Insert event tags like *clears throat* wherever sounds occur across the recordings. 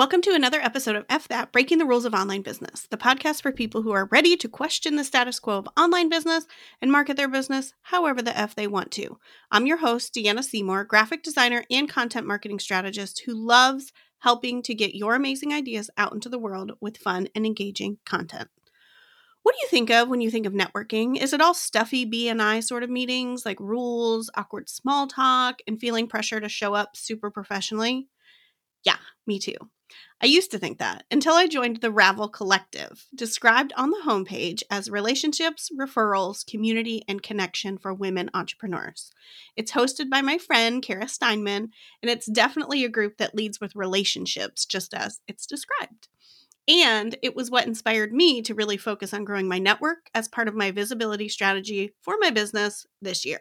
Welcome to another episode of F That Breaking the Rules of Online Business, the podcast for people who are ready to question the status quo of online business and market their business however the F they want to. I'm your host, Deanna Seymour, graphic designer and content marketing strategist who loves helping to get your amazing ideas out into the world with fun and engaging content. What do you think of when you think of networking? Is it all stuffy BNI sort of meetings like rules, awkward small talk, and feeling pressure to show up super professionally? Yeah, me too. I used to think that until I joined the Ravel Collective, described on the homepage as relationships, referrals, community, and connection for women entrepreneurs. It's hosted by my friend, Cara Steinmann, and it's definitely a group that leads with relationships, just as it's described. And it was what inspired me to really focus on growing my network as part of my visibility strategy for my business this year.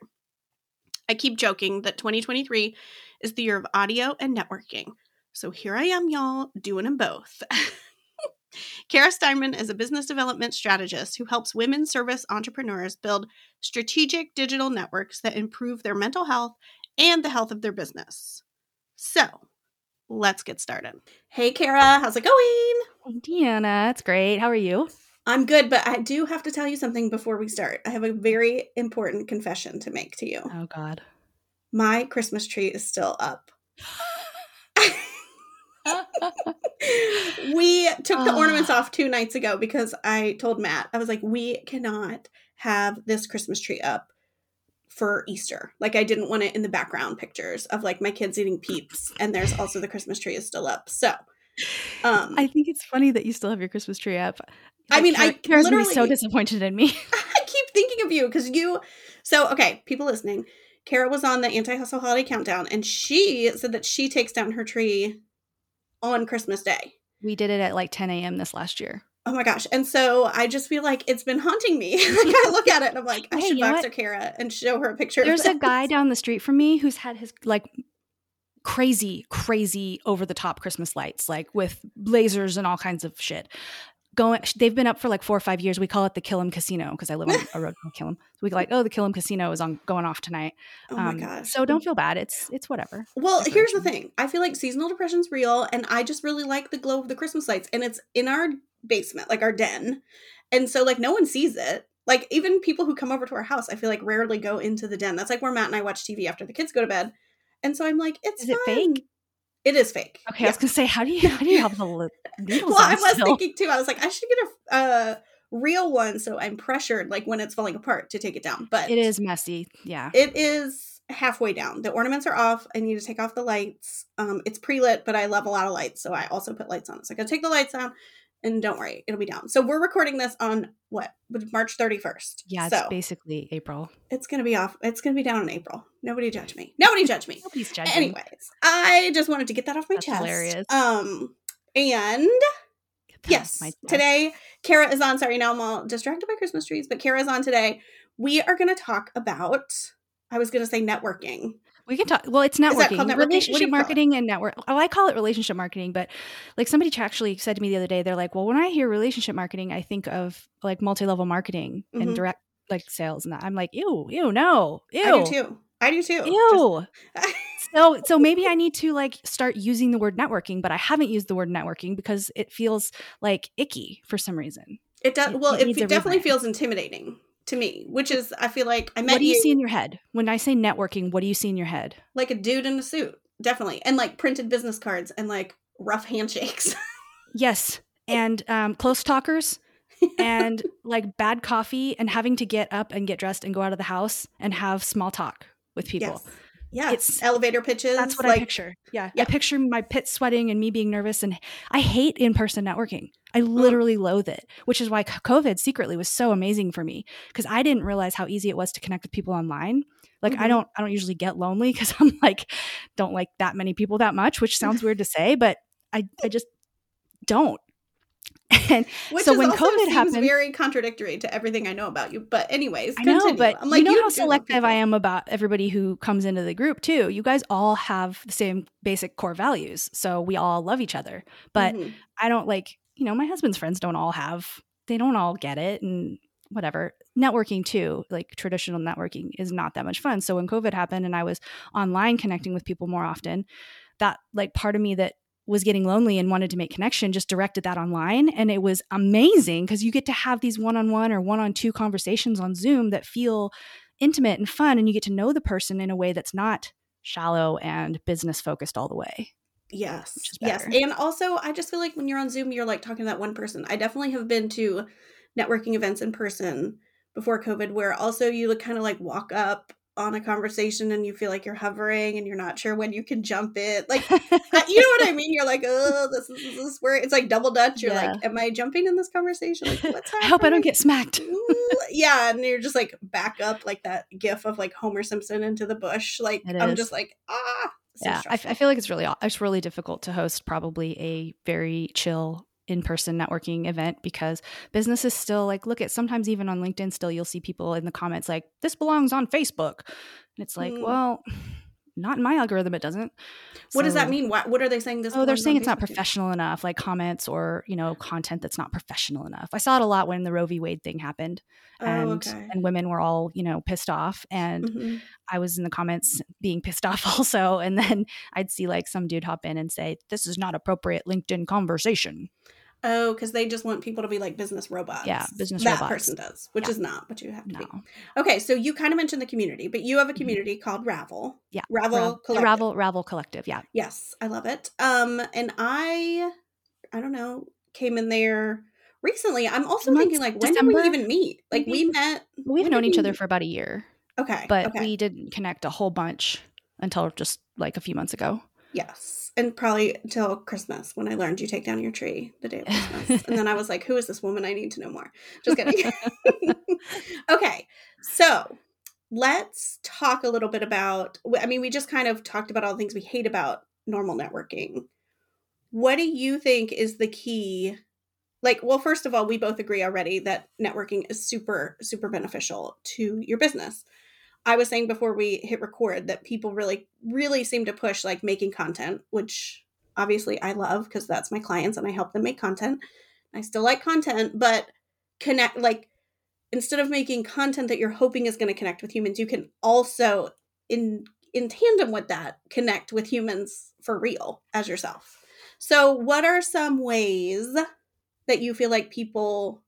I keep joking that 2023 is the year of audio and networking. So here I am, y'all, doing them both. *laughs* Cara Steinmann is a business development strategist who helps women service entrepreneurs build strategic digital networks that improve their mental health and the health of their business. So let's get started. Hey, Cara, how's it going? Hey, Deanna, it's great. How are you? I'm good, but I do have to tell you something before we start. I have a very important confession to make to you. Oh, God. My Christmas tree is still up. *gasps* *gasps* we took the ornaments off two nights ago because I told Matt, I was like, we cannot have this Christmas tree up for Easter. Like, I didn't want it in the background pictures of like my kids eating peeps, and there's also the Christmas tree is still up. So, um, I think it's funny that you still have your Christmas tree up. I mean, I Cara's gonna so disappointed in me. *laughs* I keep thinking of you because you. So, okay, people listening, Cara was on the anti hustle holiday countdown, and she said that she takes down her tree on Christmas Day. We did it at like 10 a.m. this last year. Oh my gosh. And so I just feel like it's been haunting me. *laughs* like *laughs* I look at it and I'm like, I hey, should box her Cara and show her a picture There's a guy down the street from me who's had his like crazy, crazy over the top Christmas lights, like with lasers and all kinds of shit going they've been up for like four or five years. We call it the killam casino because i live on *laughs* a road called killam. So we go like oh the killam casino is on going off tonight. Oh my um, gosh. so don't feel bad. It's it's whatever. Well here's the thing. I feel like seasonal depression's real and i just really like the glow of the christmas lights and it's in our basement like our den. And so like no one sees it. Like even people who come over to our house i feel like rarely go into the den. That's like where matt and i watch tv after the kids go to bed. And so i'm like it's is it fake it is fake. Okay, yeah. I was gonna say, how do you how do you have the *laughs* needles? well, I was still? thinking too. I was like, I should get a uh, real one, so I'm pressured, like when it's falling apart, to take it down. But it is messy. Yeah, it is halfway down. The ornaments are off. I need to take off the lights. Um, it's pre lit, but I love a lot of lights, so I also put lights on. So I gotta take the lights down, and don't worry, it'll be down. So we're recording this on what March 31st. Yeah, so it's basically April. It's gonna be off. It's gonna be down in April. Nobody judge me. Nobody judge me. Nobody's judging. Anyways, I just wanted to get that off my That's chest. Hilarious. Um, and yes, today Cara is on. Sorry, now I'm all distracted by Christmas trees, but Cara is on today. We are going to talk about. I was going to say networking. We can talk. Well, it's networking, networking? relationship marketing, and network. Oh, I call it relationship marketing, but like somebody actually said to me the other day, they're like, "Well, when I hear relationship marketing, I think of like multi-level marketing mm-hmm. and direct like sales and that." I'm like, "Ew, ew, no, ew." I do too. I do too. Ew. Just- *laughs* so so maybe I need to like start using the word networking, but I haven't used the word networking because it feels like icky for some reason. It does. Well, it, it definitely feels intimidating to me, which is I feel like I met. What do you, you see in your head when I say networking? What do you see in your head? Like a dude in a suit, definitely, and like printed business cards and like rough handshakes. *laughs* yes, and um, close talkers. and *laughs* like bad coffee and having to get up and get dressed and go out of the house and have small talk with people. Yes. Yeah, it's elevator pitches. That's what like, I picture. Yeah. yeah. I picture my pit sweating and me being nervous. And I hate in person networking. I literally mm. loathe it, which is why COVID secretly was so amazing for me because I didn't realize how easy it was to connect with people online. Like mm-hmm. I don't, I don't usually get lonely because *laughs* I'm like, don't like that many people that much, which *laughs* sounds weird to say, but I, I just don't. *laughs* And Which so when COVID happened, very contradictory to everything I know about you. But anyways, I know, but I'm like, you know you how selective I am about everybody who comes into the group too. You guys all have the same basic core values, so we all love each other. But mm-hmm. I don't like, you know, my husband's friends don't all have, they don't all get it, and whatever. Networking too, like traditional networking, is not that much fun. So when COVID happened and I was online connecting with people more often, that like part of me that was getting lonely and wanted to make connection just directed that online. And it was amazing because you get to have these one-on-one or one-on-two conversations on zoom that feel intimate and fun and you get to know the person in a way that's not shallow and business focused all the way yes yes. and also i just feel like when you're on zoom you're like talking to that one person. I definitely have been to networking events in person before covid where also you kind of like walk up on a conversation and you feel like you're hovering and you're not sure when you can jump in. Like, *laughs* you know what I mean? You're like, oh, this is, this is where it's like double dutch. You're yeah. like, am I jumping in this conversation? Like, *laughs* what's happening? I hope I don't get smacked. yeah. And you're just like back up like that gif of like Homer Simpson into the bush. Like, I'm just like, ah. So yeah, I, I feel like it's really it's really difficult to host probably a very chill in-person networking event because business is still like look at sometimes even on linkedin still you'll see people in the comments like this belongs on facebook. And it's like mm. well not in my algorithm it doesn't. What so, does that mean? What, what are they saying this oh they're saying it's not professional enough like comments or you know content that's not professional enough. I saw it a lot when the roe v. Wade thing happened oh, and okay. and women were all you know pissed off and mm-hmm. i was in the comments being pissed *laughs* off also and then i'd see like some dude hop in and say this is not appropriate linkedin conversation Oh, because they just want people to be like business robots. Yeah, business robots that robots. person does, which yeah. is not what you have to no. be. Okay, so you kind of mentioned the community, but you have a mm-hmm. community mm-hmm. called Ravel. Yeah, Ravel Rav- Collective. Ravel Ravel Collective. Yeah. Yes, I love it. Um, and I, I don't know, came in there recently. I'm also Months, thinking like, when December? did we even meet? Like, we met. We've known each other for about a year. Okay, but okay. we didn't connect a whole bunch until just like a few months ago. Yes. And probably till Christmas when I learned you take down your tree the day of Christmas. and then I was like, who is this woman? I need to know more. Just kidding. *laughs* okay. So let's talk a little bit about, I mean, we just kind of talked about all the things we hate about normal networking. What do you think is the key? Like, well, first of all, we both agree already that networking is super, super beneficial to your business. I was saying before we hit record that people really, really seem to push like making content, which obviously I love because that's my clients and I help them make content. I still like content, but connect like instead of making content that you're hoping is going to connect with humans, you can also in in tandem with that connect with humans for real as yourself. So, what are some ways that you feel like people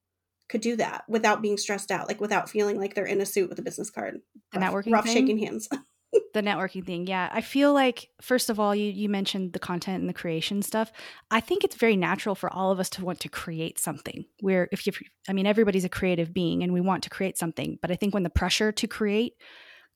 could do that without being stressed out, like without feeling like they're in a suit with a business card. The rough, networking rough thing? shaking hands. *laughs* the networking thing, yeah. I feel like first of all, you you mentioned the content and the creation stuff. I think it's very natural for all of us to want to create something. Where if you, I mean, everybody's a creative being, and we want to create something. But I think when the pressure to create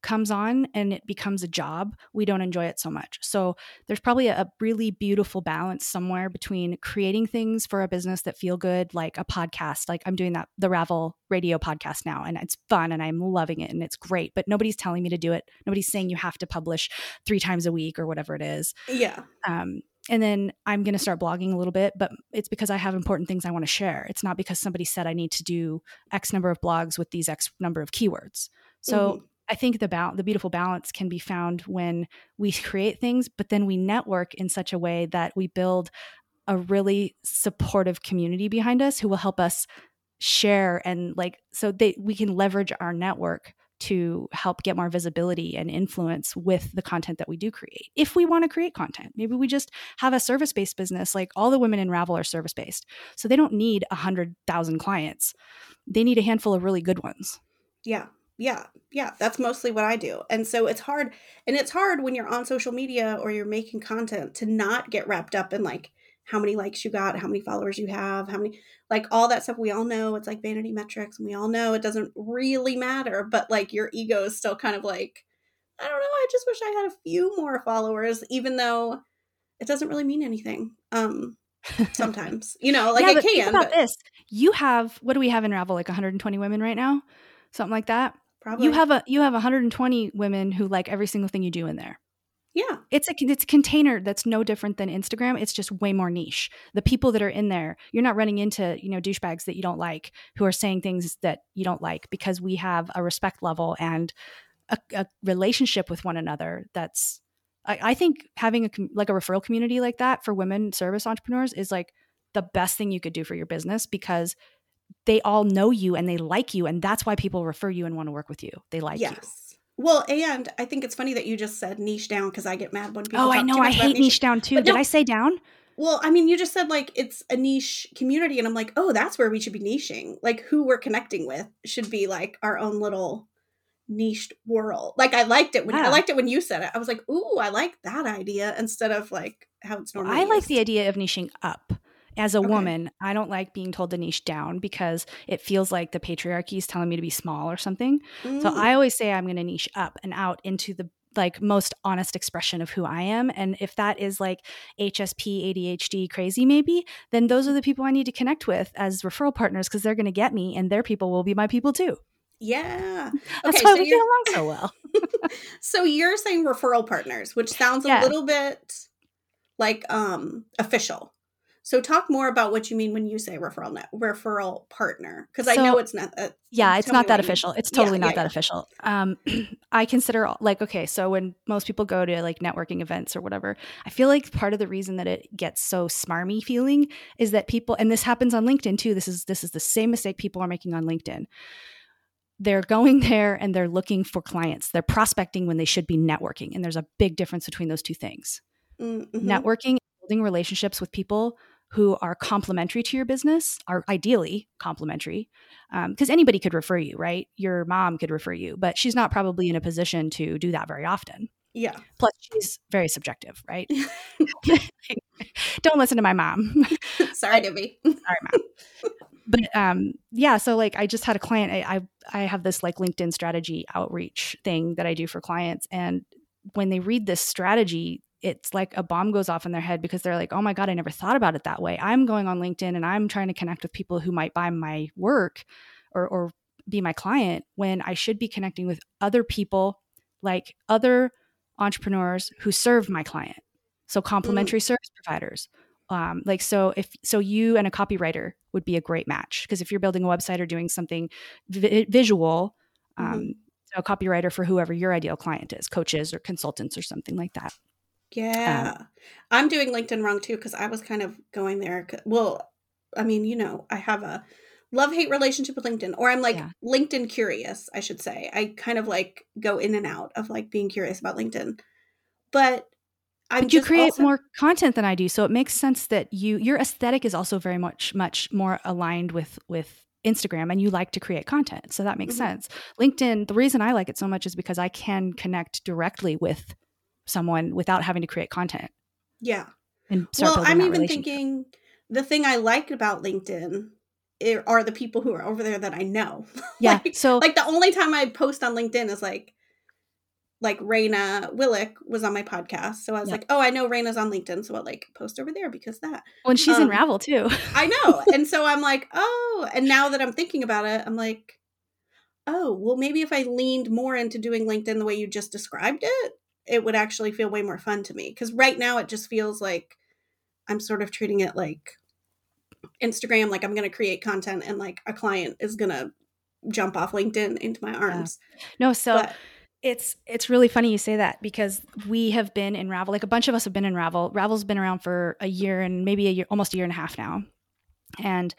comes on and it becomes a job, we don't enjoy it so much. So there's probably a, really beautiful balance somewhere between creating things for a business that feel good, like a podcast. Like I'm doing that the Ravel radio podcast now, and it's fun and I'm loving it and it's great. But nobody's telling me to do it. Nobody's saying you have to publish three times a week or whatever it is. Yeah. Um, and then I'm going to start blogging a little bit, but it's because I have important things I want to share. It's not because somebody said I need to do X number of blogs with these X number of keywords. So mm-hmm. I think the ba- the beautiful balance can be found when we create things, but then we network in such a way that we build a really supportive community behind us who will help us share and like so they we can leverage our network to help get more visibility and influence with the content that we do create. If we want to create content, maybe we just have a service based business. Like all the women in Ravel are service based. So they don't need a hundred thousand clients. They need a handful of really good ones. Yeah yeah yeah that's mostly what i do and so it's hard and it's hard when you're on social media or you're making content to not get wrapped up in like how many likes you got how many followers you have how many like all that stuff we all know it's like vanity metrics and we all know it doesn't really matter but like your ego is still kind of like i don't know i just wish i had a few more followers even though it doesn't really mean anything um *laughs* sometimes you know like yeah, it can think about but... this you have what do we have in ravel like 120 women right now? Something like that Probably. You have a you have 120 women who like every single thing you do in there. Yeah. It's a it's a container that's no different than Instagram. It's just way more niche. The people that are in there, you're not running into, you know, douchebags that you don't like who are saying things that you don't like because we have a respect level and a, a relationship with one another that's I, I think having a like a referral community like that for women service entrepreneurs is like the best thing you could do for your business because they all know you and they like you and that's why people refer you and want to work with you they like yes. you well and i think it's funny that you just said niche down because i get mad when people oh i know i hate niche, niche down too did i say down Well, I mean, you just said like it's a niche community, and I'm like, oh, that's where we should be niching. Like, who we're connecting with should be like our own little niched world. Like, I liked it when Yeah. I liked it when you said it. I was like, ooh, I like that idea instead of like how it's normally. I like the idea of niching up. As a Okay. woman, I don't like being told to niche down because it feels like the patriarchy is telling me to be small or something. So Mm, I always say I'm going to niche up and out into the like most honest expression of who I am. And if that is like HSP, ADHD, crazy, maybe, then those are the people I need to connect with as referral partners because they're going to get me and their people will be my people too. yeah. *laughs* That's Okay, why so we get along so well. *laughs* So you're saying referral partners, which sounds a Yeah. little bit like um official. So talk more about what you mean when you say referral net referral partner because I know it's not. Uh, Yeah, it's not that official. It's Yeah, totally not yeah, that yeah. official. Um, *clears throat* I consider like okay, so when most people go to like networking events or whatever, I feel like part of the reason that it gets so smarmy feeling is that people, and this happens on LinkedIn too. This is this is the same mistake people are making on LinkedIn. They're going there and they're looking for clients. They're prospecting when they should be networking, and there's a big difference between those two things Mm, mhm. networking building relationships with people who are complementary to your business are ideally complementary because anybody could refer you right? Your mom could refer you but she's not probably in a position to do that very often. Yeah. plus she's very subjective right? *laughs* *laughs* Don't listen to my mom. *laughs* Sorry, Debbie. sorry mom but um yeah so like i just had a client I, I i have this like linkedin strategy outreach thing that i do for clients and when they read this strategy it's like a bomb goes off in their head because they're like oh my god i never thought about it that way. I'm going on linkedin and i'm trying to connect with people who might buy my work or or be my client when i should be connecting with other people like other entrepreneurs who serve my client. So complementary service providers. Um, like so if so you and a copywriter would be a great match because if you're building a website or doing something vi- visual um, so a copywriter for whoever your ideal client is coaches or consultants or something like that Yeah. I'm doing LinkedIn wrong too because I was kind of going there. Well, I mean, you know, I have a love hate relationship with LinkedIn, or I'm like Yeah. LinkedIn curious, I should say. I kind of like go in and out of like being curious about LinkedIn. But I'm but you create also- more content than I do, so it makes sense that you your aesthetic is also very much much more aligned with with Instagram, and you like to create content, so that makes Mhm. sense. LinkedIn, the reason I like it so much is because I can connect directly with someone without having to create content Yeah. and Well, I'm even thinking the thing I like about LinkedIn are the people who are over there that I know. *laughs* Yeah, like, so like the only time I post on LinkedIn is like like Raina Willick was on my podcast. So I was Yeah. like, oh, I know Raina's on LinkedIn, so I'll like post over there because that. when she's in um, Ravel too. I know. *laughs* and so I'm like, oh, and now that I'm thinking about it, I'm like, oh, well, maybe if I leaned more into doing LinkedIn the way you just described it, it would actually feel way more fun to me. Because right now it just feels like I'm sort of treating it like Instagram, like I'm going to create content and like a client is going to jump off LinkedIn into my arms. no, so but it's it's really funny you say that because we have been in Ravel. Like a bunch of us have been in Ravel. Ravel's been around for a year and maybe a year, almost a year and a half now, and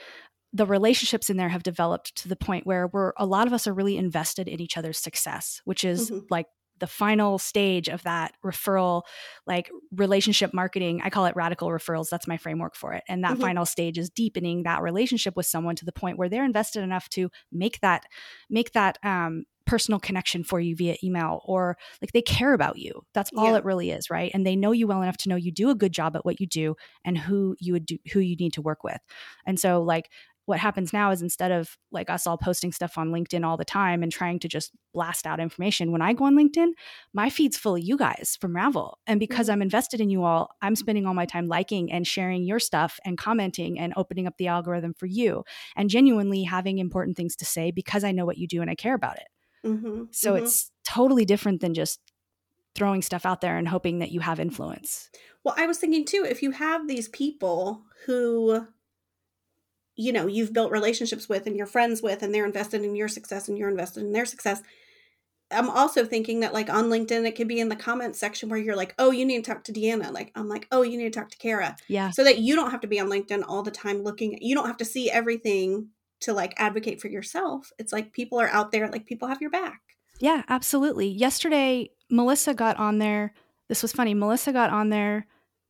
the relationships in there have developed to the point where we're a lot of us are really invested in each other's success, which is Mhm. like the final stage of that referral like relationship marketing i call it radical referrals that's my framework for it and that Mhm. final stage is deepening that relationship with someone to the point where they're invested enough to make that make that um, personal connection for you via email or like they care about you that's all Yeah. it really is right and they know you well enough to know you do a good job at what you do and who you would do who you need to work with and so like what happens now is instead of like us all posting stuff on LinkedIn all the time and trying to just blast out information, when I go on LinkedIn, my feed's full of you guys from Ravel. And because Mhm. I'm invested in you all, I'm spending all my time liking and sharing your stuff and commenting and opening up the algorithm for you and genuinely having important things to say because I know what you do and I care about it. Mhm, So mhm. it's totally different than just throwing stuff out there and hoping that you have influence. Well, I was thinking too, if you have these people who, you know, you've built relationships with and you're friends with, and they're invested in your success and you're invested in their success. I'm also thinking that, like, on LinkedIn, it could be in the comments section where you're like, oh, you need to talk to Deanna. Like, I'm like, oh, you need to talk to Cara. Yeah. So that you don't have to be on LinkedIn all the time looking, you don't have to see everything to like advocate for yourself. It's like people are out there, like, people have your back. Yeah, absolutely. Yesterday, Melissa got on there. This was funny. Melissa got on there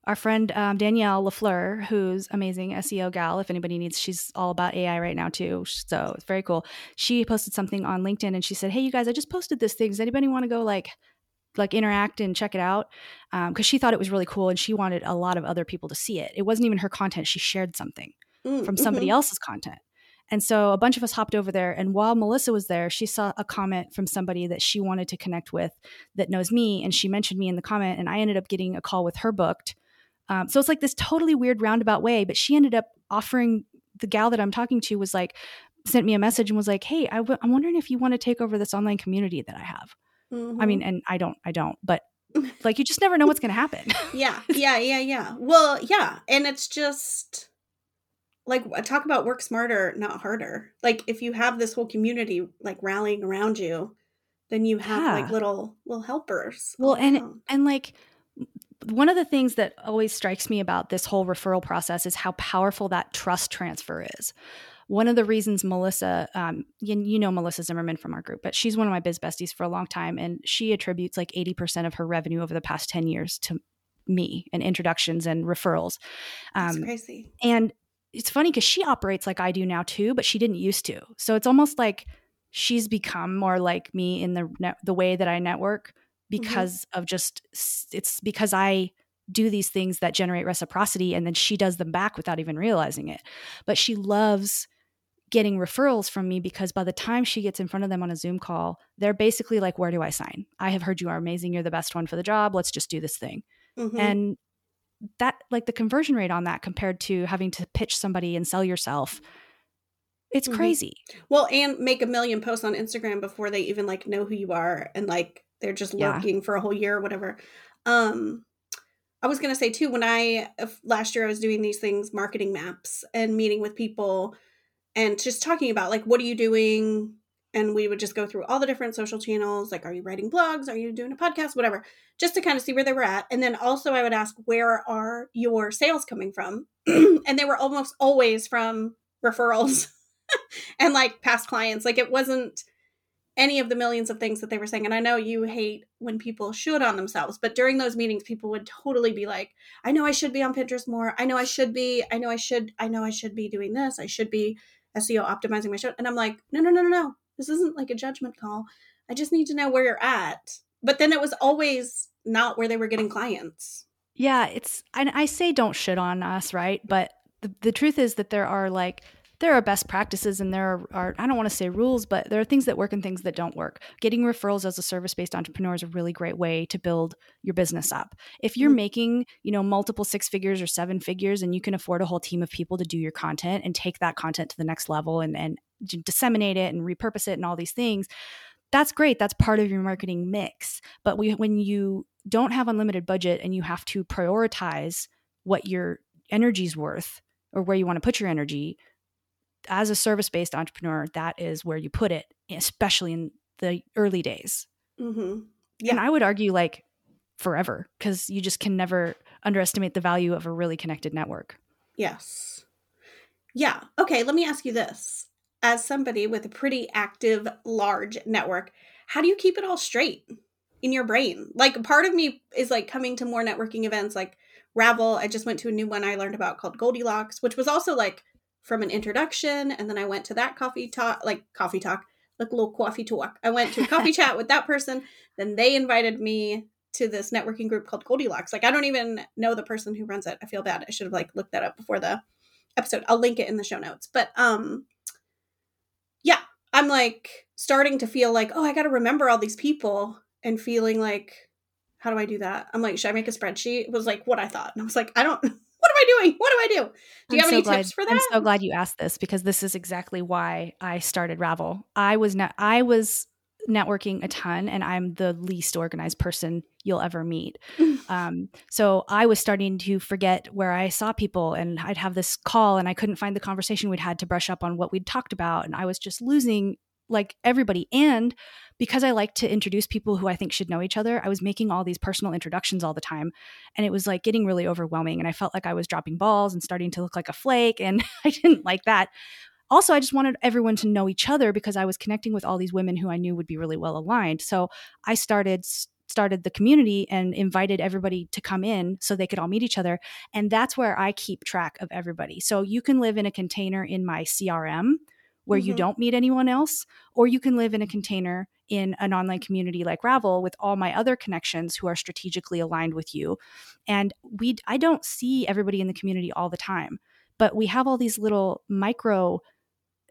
our friend um, Danielle Lafleur, who's amazing SEO gal. If anybody needs, she's all about AI right now too. So it's very cool. She posted something on LinkedIn and she said, "Hey, you guys, I just posted this thing. Does anybody want to go like?" like interact and check it out because um, she thought it was really cool and she wanted a lot of other people to see it it wasn't even her content she shared something mm, from somebody mm-hmm. else's content and so a bunch of us hopped over there. And while Melissa was there, she saw a comment from somebody that she wanted to connect with that knows me. And she mentioned me in the comment. And I ended up getting a call with her booked. Um, so it's like this totally weird roundabout way. But she ended up offering the gal that I'm talking to was like, sent me a message and was like, Hey, i w- I'm wondering if you want to take over this online community that I have. Mm-hmm. I mean, and I don't, I don't, but *laughs* like you just never know what's going to happen. *laughs* yeah. Yeah. Yeah. Yeah. Well, yeah. And it's just, like talk about work smarter not harder like if you have this whole community like rallying around you then you have yeah. like little little helpers well and around. and like one of the things that always strikes me about this whole referral process is how powerful that trust transfer is one of the reasons melissa um, you, you know melissa zimmerman from our group but she's one of my biz besties for a long time and she attributes like 80% of her revenue over the past 10 years to me and introductions and referrals um, That's crazy and it's funny because she operates like I do now too, but she didn't used to. So it's almost like she's become more like me in the the way that I network. Because mm-hmm. of just it's because I do these things that generate reciprocity and then she does them back without even realizing it. But she loves getting referrals from me because by the time she gets in front of them on a Zoom call, they're basically like, Where do I sign? I have heard you are amazing. You're the best one for the job. Let's just do this thing. Mm-hmm. And that like the conversion rate on that compared to having to pitch somebody and sell yourself it's mm-hmm. crazy well and make a million posts on instagram before they even like know who you are and like they're just lurking yeah. for a whole year or whatever. Um i was gonna say too when i last year i was doing these things marketing maps and meeting with people and just talking about like what are you doing? And we would just go through all the different social channels like are you writing blogs? Are you doing a podcast? Whatever just to kind of see where they were at. And then also i would ask where are your sales coming from? *clears throat* And they were almost always from referrals *laughs* and like past clients. Like it wasn't any of the millions of things that they were saying and i know you hate when people should on themselves but during those meetings people would totally be like i know i should be on pinterest more i know i should be i know i should i know i should be doing this i should be seo optimizing my show and i'm like no no no no no this isn't like a judgment call. I just need to know where you're at. But then it was always not where they were getting clients. Yeah, it's I, I say don't shit on us, right? But the, the truth is that there are like there are best practices and there are, are I don't want to say rules, but there are things that work and things that don't work. Getting referrals as a service-based entrepreneur is a really great way to build your business up. If you're mm-hmm. making, you know, multiple six figures or seven figures and you can afford a whole team of people to do your content and take that content to the next level and and disseminate it and repurpose it and all these things that's great that's part of your marketing mix but we, when you don't have unlimited budget and you have to prioritize what your energy's worth or where you want to put your energy as a service based entrepreneur that is where you put it especially in the early days mm-hmm. yeah. and i would argue like forever because you just can never underestimate the value of a really connected network yes yeah okay let me ask you this as somebody with a pretty active, large network, how do you keep it all straight in your brain? Like, part of me is like coming to more networking events like Ravel. I just went to a new one I learned about called Goldilocks, which was also like from an introduction. And then I went to that coffee talk, like coffee talk, like a little coffee talk. I went to a coffee *laughs* chat with that person. Then they invited me to this networking group called Goldilocks. Like, I don't even know the person who runs it. I feel bad. I should have like looked that up before the episode. I'll link it in the show notes. But um yeah, I'm like starting to feel like, oh, I got to remember all these people and feeling like, how do I do that? I'm like, should I make a spreadsheet? It was like what I thought. And I was like, I don't, am I doing? What do I do? Do you I'm have so any glad, tips for that? I'm so glad you asked this because this is exactly why I started Ravel. I was not, I was networking a ton and I'm the least organized person you'll ever meet. *laughs* um, so I was starting to forget where I saw people and I'd have this call and I couldn't find the conversation we'd had to brush up on what we'd talked about. And I was just losing like everybody. And because I like to introduce people who I think should know each other, I was making all these personal introductions all the time. And it was like getting really overwhelming. And I felt like I was dropping balls and starting to look like a flake. And *laughs* I didn't like that also i just wanted everyone to know each other because i was connecting with all these women who i knew would be really well aligned so i started started the community and invited everybody to come in so they could all meet each other. And that's where I keep track of everybody. So you can live in a container in my CRM where mm-hmm. you don't meet anyone else, or you can live in a container in an online community like Ravel with all my other connections who are strategically aligned with you. And we I don't see everybody in the community all the time, but we have all these little micro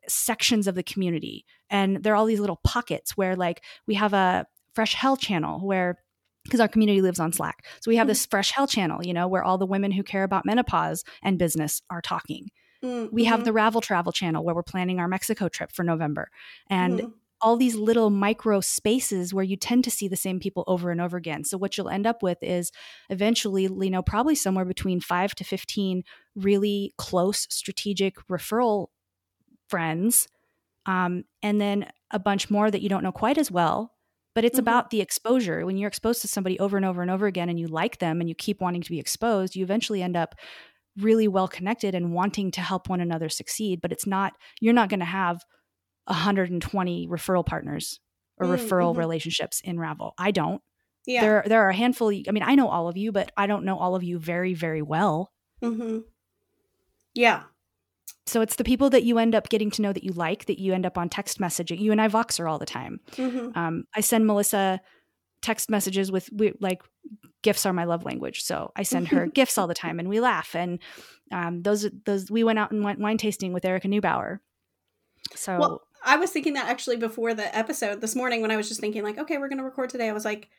sections of the community and there are all these little pockets where like we have a fresh hell channel where because our community lives on Slack. So we have mm-hmm. this fresh hell channel, you know, where all the women who care about menopause and business are talking. Mm-hmm. We have mm-hmm. the Ravel Travel channel where we're planning our Mexico trip for November. And mm-hmm. all these little micro spaces where you tend to see the same people over and over again. So what you'll end up with is eventually, you know, probably somewhere between 5 to 15 really close strategic referral friends um, and then a bunch more that you don't know quite as well but it's mm-hmm. about the exposure when you're exposed to somebody over and over and over again and you like them and you keep wanting to be exposed you eventually end up really well connected and wanting to help one another succeed but it's not you're not going to have 120 referral partners or mm, mm-hmm. referral relationships in ravel i don't yeah there there are a handful i mean i know all of you but i don't know all of you very very well mm-hmm. yeah so it's the people that you end up getting to know that you like that you end up on text messaging. You and I Voxer all the time. Mm-hmm. Um, I send Melissa text messages with we, like gifts are my love language. So I send her *laughs* gifts all the time and we laugh. And um, those those we went out and went wine tasting with Erica Neubauer. So well, I was thinking that actually before the episode this morning when I was just thinking like, okay, we're gonna record today. I was like,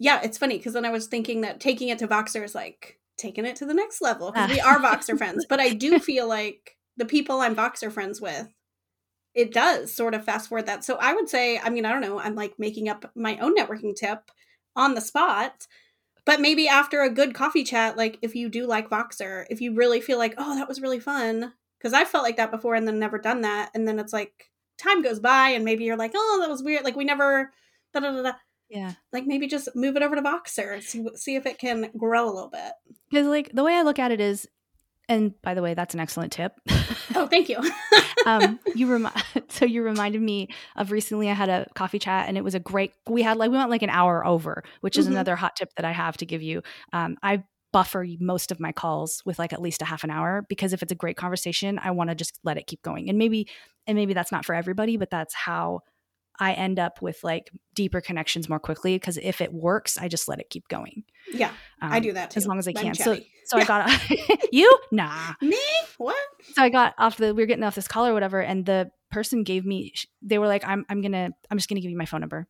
yeah, it's funny because then I was thinking that taking it to Voxer is like taking it to the next level because we are Voxer friends. But I do *laughs* feel like the people I'm Voxer friends with, it does sort of fast forward that. So I would say, I mean, I don't know, I'm like making up my own networking tip on the spot. But maybe after a good coffee chat, like if you do like Voxer, if you really feel like, oh, that was really fun, because I felt like that before and then never done that. And then it's like time goes by and maybe you're like, oh, that was weird. Like we never, da da da da. Yeah. Like maybe just move it over to Voxer, see, see if it can grow a little bit. Because like the way I look at it is and by the way, that's an excellent tip. *laughs* oh, thank you. *laughs* um, you remi- *laughs* so you reminded me of recently. I had a coffee chat, and it was a great. We had like we went like an hour over, which is mm-hmm. another hot tip that I have to give you. Um, I buffer most of my calls with like at least a half an hour because if it's a great conversation, I want to just let it keep going. And maybe and maybe that's not for everybody, but that's how I end up with like deeper connections more quickly because if it works, I just let it keep going. Yeah, um, I do that too. as long as I can. So, so yeah. I got *laughs* *laughs* you nah me what? So I got off the we were getting off this call or whatever, and the person gave me they were like, I'm I'm gonna I'm just gonna give you my phone number.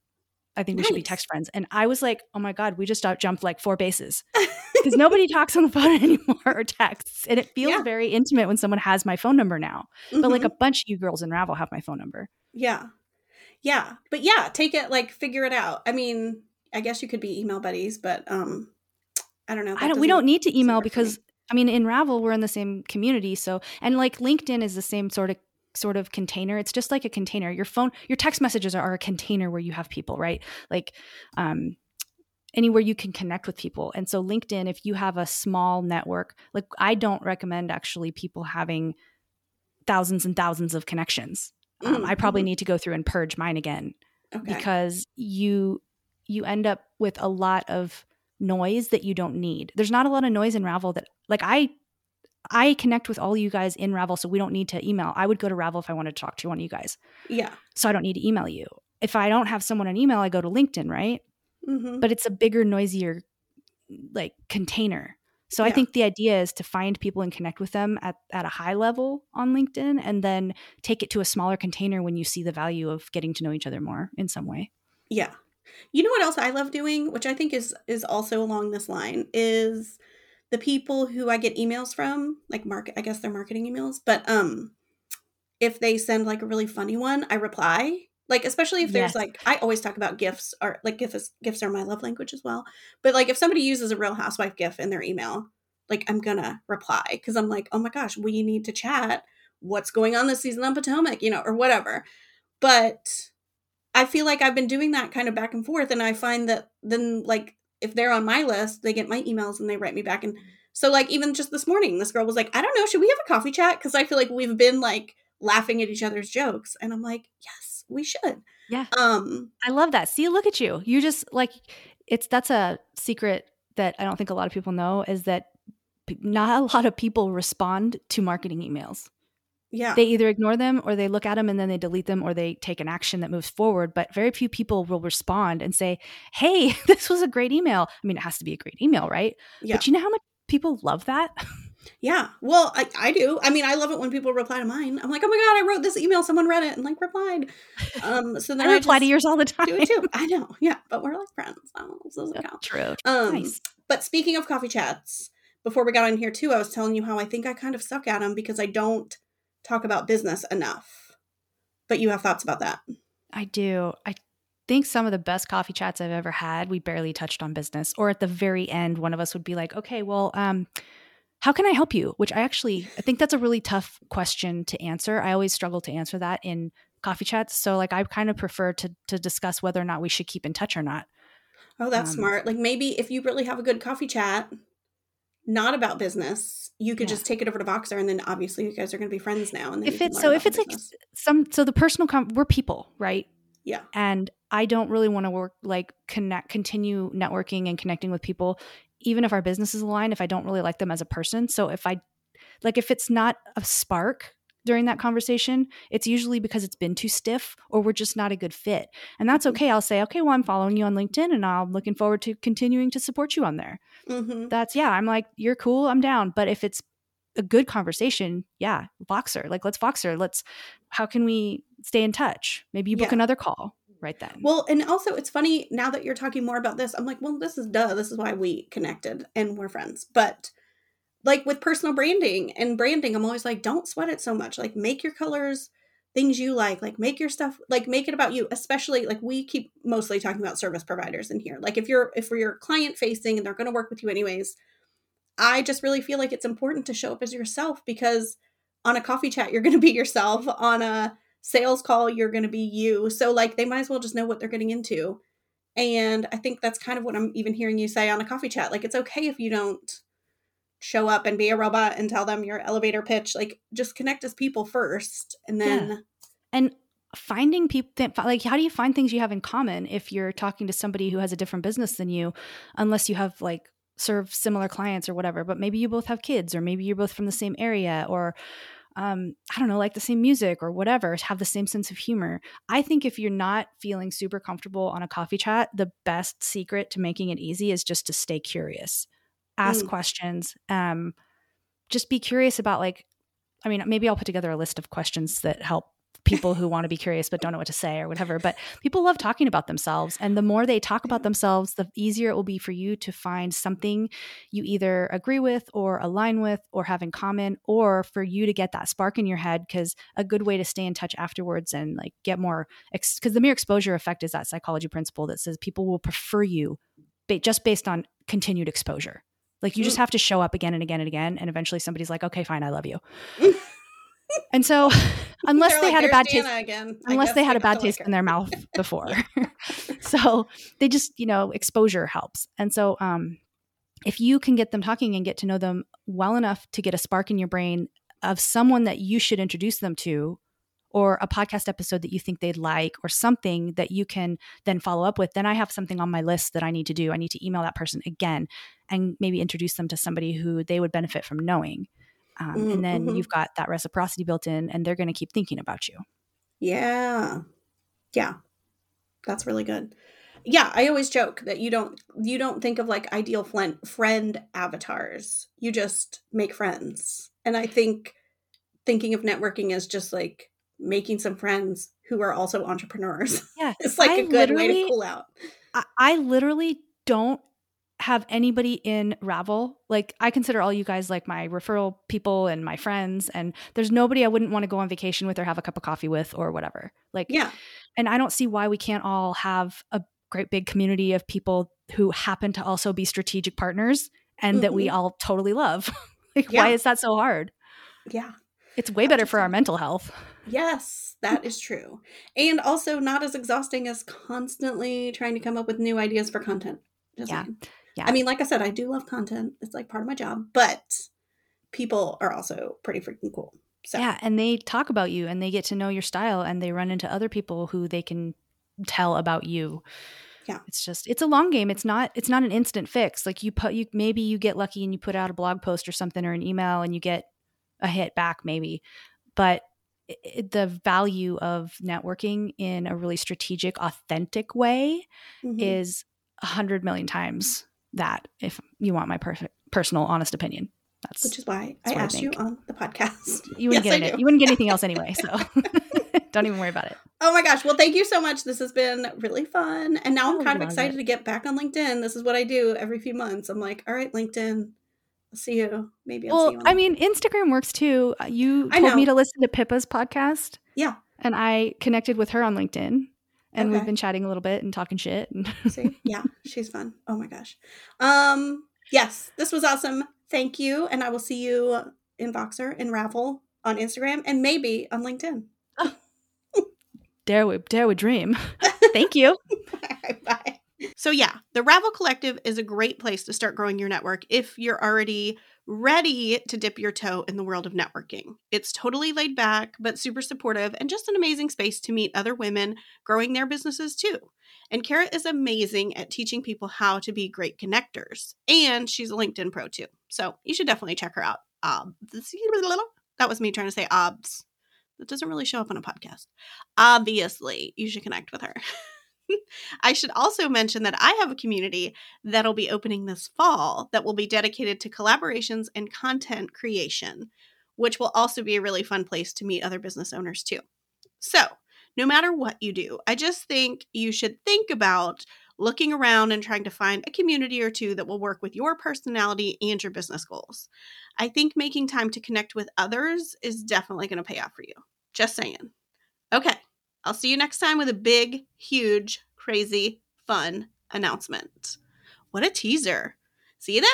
I think we nice. should be text friends. And I was like, oh my God, we just jumped like four bases *laughs* because nobody talks on the phone anymore or texts. And it feels yeah. very intimate when someone has my phone number now. Mm-hmm. But like mm-hmm. a bunch of you girls in Ravel have my phone number. Yeah. Yeah. But yeah, take it like figure it out. I mean, I guess you could be email buddies, but um I don't know. I don't we don't need to email because I mean in Ravel we're in the same community. So and like LinkedIn is the same sort of sort of container. It's just like a container. Your phone, your text messages are a container where you have people, right? Like um anywhere you can connect with people. And so LinkedIn, if you have a small network, like I don't recommend actually people having thousands and thousands of connections um, mm-hmm. I probably need to go through and purge mine again okay. because you you end up with a lot of noise that you don't need. There's not a lot of noise in Ravel that like I I connect with all you guys in Ravel, so we don't need to email. I would go to Ravel if I wanted to talk to one of you guys. Yeah. So I don't need to email you. If I don't have someone on email, I go to LinkedIn, right? Mm-hmm. But it's a bigger, noisier like container. So yeah. I think the idea is to find people and connect with them at, at a high level on LinkedIn and then take it to a smaller container when you see the value of getting to know each other more in some way. Yeah. You know what else I love doing, which I think is is also along this line, is the people who I get emails from, like market I guess they're marketing emails, but um if they send like a really funny one, I reply like especially if there's yes. like i always talk about gifts or like gifts gifts are my love language as well. But like if somebody uses a real housewife gif in their email like i'm gonna reply because i'm like oh my gosh we need to chat. What's going on this season on potomac? You know or whatever. But i feel like i've been doing that kind of back and forth and i find that then like if they're on my list they get my emails and they write me back and so like even just this morning this girl was like i don't know should we have a coffee chat? Because i feel like we've been like laughing at each other's jokes and i'm like yes we should. Yeah. Um I love that. See, look at you. You just like it's that's a secret that I don't think a lot of people know is that not a *laughs* lot of people respond to marketing emails. Yeah. They either ignore them or they look at them and then they delete them or they take an action that moves forward. But very few people will respond and say, Hey, *laughs* this was a great email. I mean, it has to be a great email, right? Yeah. But you know how much people love that? *laughs* Yeah. Well, I, I do. I mean, I love it when people reply to mine. I'm like, oh my God, I wrote this email. Someone read it and like replied. Um, so then I I, reply to yours all the time. do it too. I know. Yeah. But we're like friends. So this doesn't count. True. Um, Nice. But speaking of coffee chats, before we got on here too, I was telling you how I think I kind of suck at them because I don't talk about business enough. But you have thoughts about that. I do. I think some of the best coffee chats I've ever had, we barely touched on business. Or at the very end, one of us would be like, okay, well, um, how can I help you? Which I actually I think that's a really tough question to answer. I always struggle to answer that in coffee chats. So like I kind of prefer to to discuss whether or not we should keep in touch or not. Oh, that's Um, smart. Like maybe if you really have a good coffee chat, not about business, you could Yeah. just take it over to Voxer, and then obviously you guys are going to be friends now. And then If it's so if it's like some so the personal com- we're people, right? yeah, and I don't really want to work like connect continue networking and connecting with people even if our businesses align if I don't really like them as a person. So if I like if it's not a spark during that conversation, it's usually because it's been too stiff or we're just not a good fit. And that's Mhm. okay. I'll say, "Okay, well I'm following you on LinkedIn and I'm looking forward to continuing to support you on there." hmm That's yeah, I'm like, "You're cool, I'm down." But if it's a good conversation, yeah, Voxer. Like let's Voxer. Let's how can we stay in touch? Maybe you book Yeah. another call right then. Well, and also it's funny now that you're talking more about this. I'm like, well, this is duh. This is why we connected and we're friends. But like with personal branding and branding, I'm always like, don't sweat it so much. Like make your colors things you like. Like make your stuff like make it about you. Especially like we keep mostly talking about service providers in here. Like if you're if you're client facing and they're going to work with you anyways, I just really feel like it's important to show up as yourself because on a coffee chat you're going to be yourself. On a sales call you're going to be you. So like they might as well just know what they're getting into. And I think that's kind of what I'm even hearing you say on a coffee chat. Like it's okay if you don't show up and be a robot and tell them your elevator pitch. Like just connect as people first and then and finding people like how do you find things you have in common if you're talking to somebody who has a different business than you unless you have like serve similar clients or whatever but maybe you both have kids or maybe you're both from the same area or um, I don't know, like the same music or whatever, have the same sense of humor. I think if you're not feeling super comfortable on a coffee chat, the best secret to making it easy is just to stay curious, ask Mm. questions, um, just be curious about like, I mean, maybe I'll put together a list of questions that help people who want to be curious but don't know what to say or whatever. But people love talking about themselves. And the more they talk about themselves, the easier it will be for you to find something you either agree with or align with or have in common, or for you to get that spark in your head. Because a good way to stay in touch afterwards and like get more, because the mere exposure effect is that psychology principle that says people will prefer you ba- just based on continued exposure. Like you just Mm. have to show up again and again and again. And eventually somebody's like, okay, fine, I love you. *laughs* and so, *laughs* *laughs* unless They're they like, had a "There's bad taste, again. Unless they had a bad like taste her." in their mouth *laughs* before. so they just, you know, exposure helps. And so um if you can get them talking and get to know them well enough to get a spark in your brain of someone that you should introduce them to or a podcast episode that you think they'd like or something that you can then follow up with then i have something on my list that i need to do i need to email that person again and maybe introduce them to somebody who they would benefit from knowing um, Mm, and then mhm. you've got that reciprocity built in and they're going to keep thinking about you Yeah. Yeah. That's really good. Yeah, I always joke that you don't you don't think of like ideal friend friend avatars. You just make friends. And I think thinking of networking as just like making some friends who are also entrepreneurs. yeah *laughs* It's like I a good way to cool out. I, I literally don't have anybody in Ravel. Like I consider all you guys like my referral people and my friends and there's nobody I wouldn't want to go on vacation with or have a cup of coffee with or whatever. Like Yeah. and I don't see why we can't all have a great big community of people who happen to also be strategic partners and that we Mhm. all totally love. *laughs* like Yeah. why is that so hard? Yeah. It's way better for our mental health. Yes, that is true. And also not as exhausting as constantly trying to come up with new ideas for content. Just Yeah. Yeah. I mean, like I said, I do love content. It's like part of my job, but people are also pretty freaking cool. So Yeah, and they talk about you and they get to know your style and they run into other people who they can tell about you. Yeah. It's just it's a long game. It's not it's not an instant fix. Like you put you maybe you get lucky and you put out a blog post or something or an email and you get a hit back maybe. But it, the value of networking in a really strategic, authentic way mm-hmm. is a hundred million times that. If you want my per- personal, honest opinion, that's which is why I asked I you on the podcast. *laughs* You wouldn't yes, get it. You wouldn't get anything else anyway. So *laughs* *laughs* don't even worry about it. Oh my gosh! Well, thank you so much. This has been really fun, and now I'm kind of excited it. to get back on LinkedIn. This is what I do every few months. I'm like, all right, LinkedIn I'll see you. Maybe I'll well, I mean, Instagram works too. Uh, you told me to listen to Pippa's podcast. Yeah. And I connected with her on LinkedIn and okay. we've been chatting a little bit and talking shit. *laughs* see? Yeah, she's fun. Oh my gosh. Um, yes, this was awesome. Thank you. And I will see you in Voxer and Ravel on Instagram and maybe on LinkedIn. *laughs* dare we dare we dream. *laughs* Thank you. bye. So, yeah, the Ravel Collective is a great place to start growing your network if you're already ready to dip your toe in the world of networking. It's totally laid back, but super supportive, and just an amazing space to meet other women growing their businesses too. And Cara is amazing at teaching people how to be great connectors. And she's a LinkedIn pro too. So you should definitely check her out. Um, that was me trying to say obs. That doesn't really show up on a podcast. Obviously, you should connect with her. *laughs* I should also mention that I have a community that'll be opening this fall that will be dedicated to collaborations and content creation, which will also be a really fun place to meet other business owners too. So, no matter what you do, I just think you should think about looking around and trying to find a community or two that will work with your personality and your business goals. I think making time to connect with others is definitely going to pay off for you. Just saying. Okay, I'll see you next time with a big, huge, crazy, fun announcement. What a teaser. See you then.